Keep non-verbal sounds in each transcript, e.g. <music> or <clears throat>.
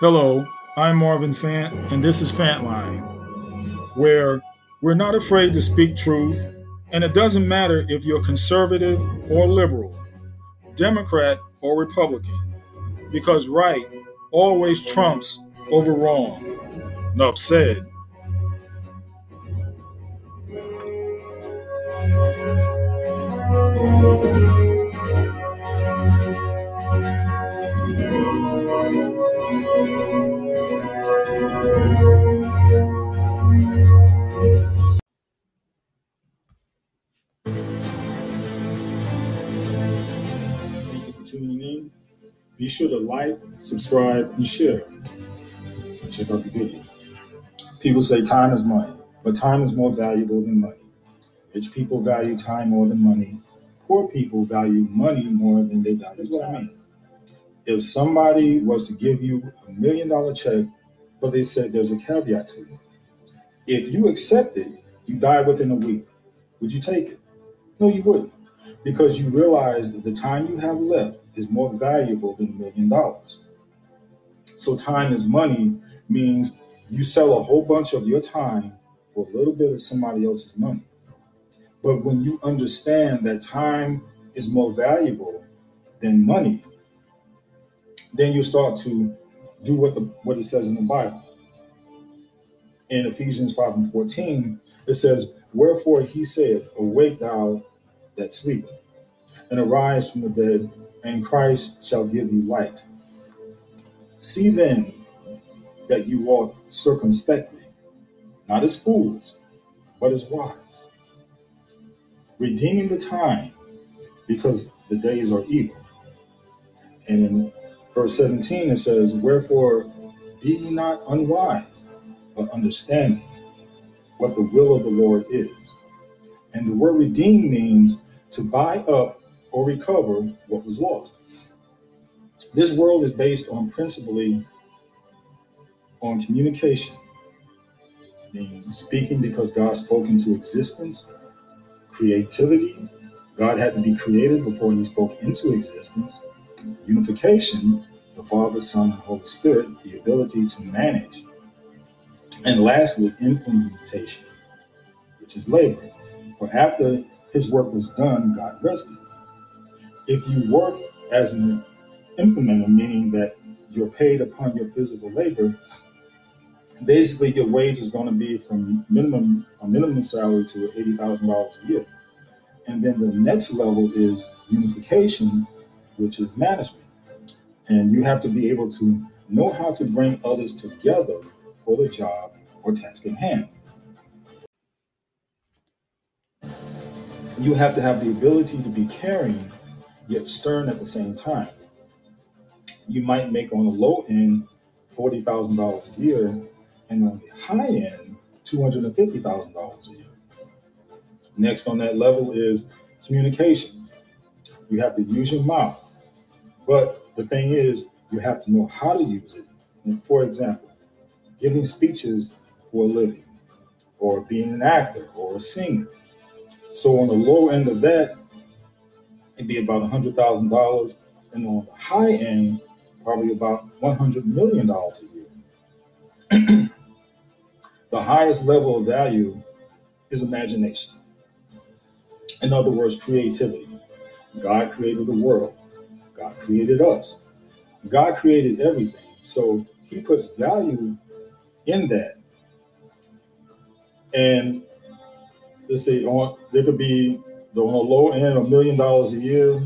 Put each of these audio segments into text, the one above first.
Hello, I'm Marvin Fant, and this is Fantline, where we're not afraid to speak truth, and it doesn't matter if you're conservative or liberal, Democrat or Republican, because right always trumps over wrong. Enough said. Be sure to like, subscribe, and share. Check out the video. People say time is money, but time is more valuable than money. Rich people value time more than money. Poor people value money more than they value time. If somebody was to give you a million dollar check, but they said there's a caveat to it. If you accept it, you die within a week. Would you take it? No, you wouldn't. Because you realize that the time you have left is more valuable than a million dollars. So time is money means you sell a whole bunch of your time for a little bit of somebody else's money. But when you understand that time is more valuable than money, then you start to do what the what it says in the Bible. In Ephesians 5 and 14, it says, Wherefore he said, Awake thou that sleepeth, and arise from the dead, and Christ shall give you light. See then that you walk circumspectly, not as fools, but as wise, redeeming the time, because the days are evil. And in verse 17 it says, Wherefore be ye not unwise, but understanding what the will of the Lord is. And the word redeem means to buy up or recover what was lost. This world is based on principally on communication, meaning speaking because God spoke into existence, creativity, God had to be created before he spoke into existence, unification, the Father, Son, and Holy Spirit, the ability to manage, and lastly, implementation, which is labor. For after his work was done, God rested. If you work as an implementer, meaning that you're paid upon your physical labor, basically your wage is going to be from minimum a minimum salary to eighty thousand dollars a year. And then the next level is unification, which is management. And you have to be able to know how to bring others together for the job or task at hand. You have to have the ability to be caring yet stern at the same time. You might make on the low end $40,000 a year and on the high end $250,000 a year. Next on that level is communications. You have to use your mouth. But the thing is, you have to know how to use it. For example, giving speeches for a living, or being an actor or a singer. So on the low end of that, it'd be about $100,000. And on the high end, probably about $100 million a year. <clears throat> the highest level of value is imagination. In other words, creativity. God created the world. God created us. God created everything. So he puts value in that. And let's say on there could be the on the low end a million dollars a year,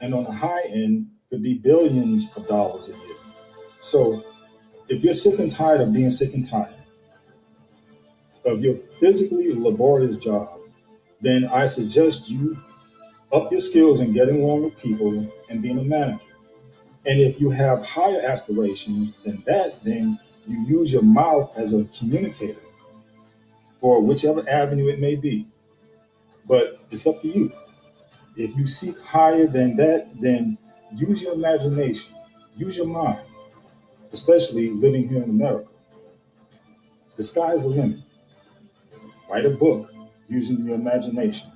and on the high end could be billions of dollars a year. So if you're sick and tired of being sick and tired of your physically laborious job, then I suggest you up your skills in getting along with people and being a manager. And if you have higher aspirations than that, then you use your mouth as a communicator for whichever avenue it may be. But it's up to you. If you seek higher than that, then use your imagination, use your mind, especially living here in America. The sky's the limit. Write a book using your imagination.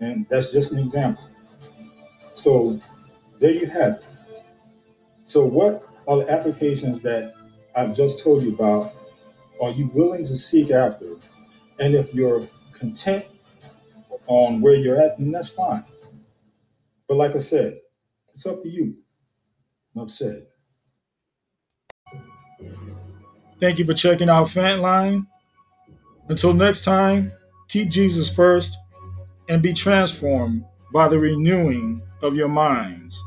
And that's just an example. So there you have it. So, what are the applications that I've just told you about, are you willing to seek after? And if you're content on where you're at, then that's fine. But like I said, it's up to you. Enough said. Thank you for checking out Fantline. Until next time, keep Jesus first and be transformed by the renewing of your minds.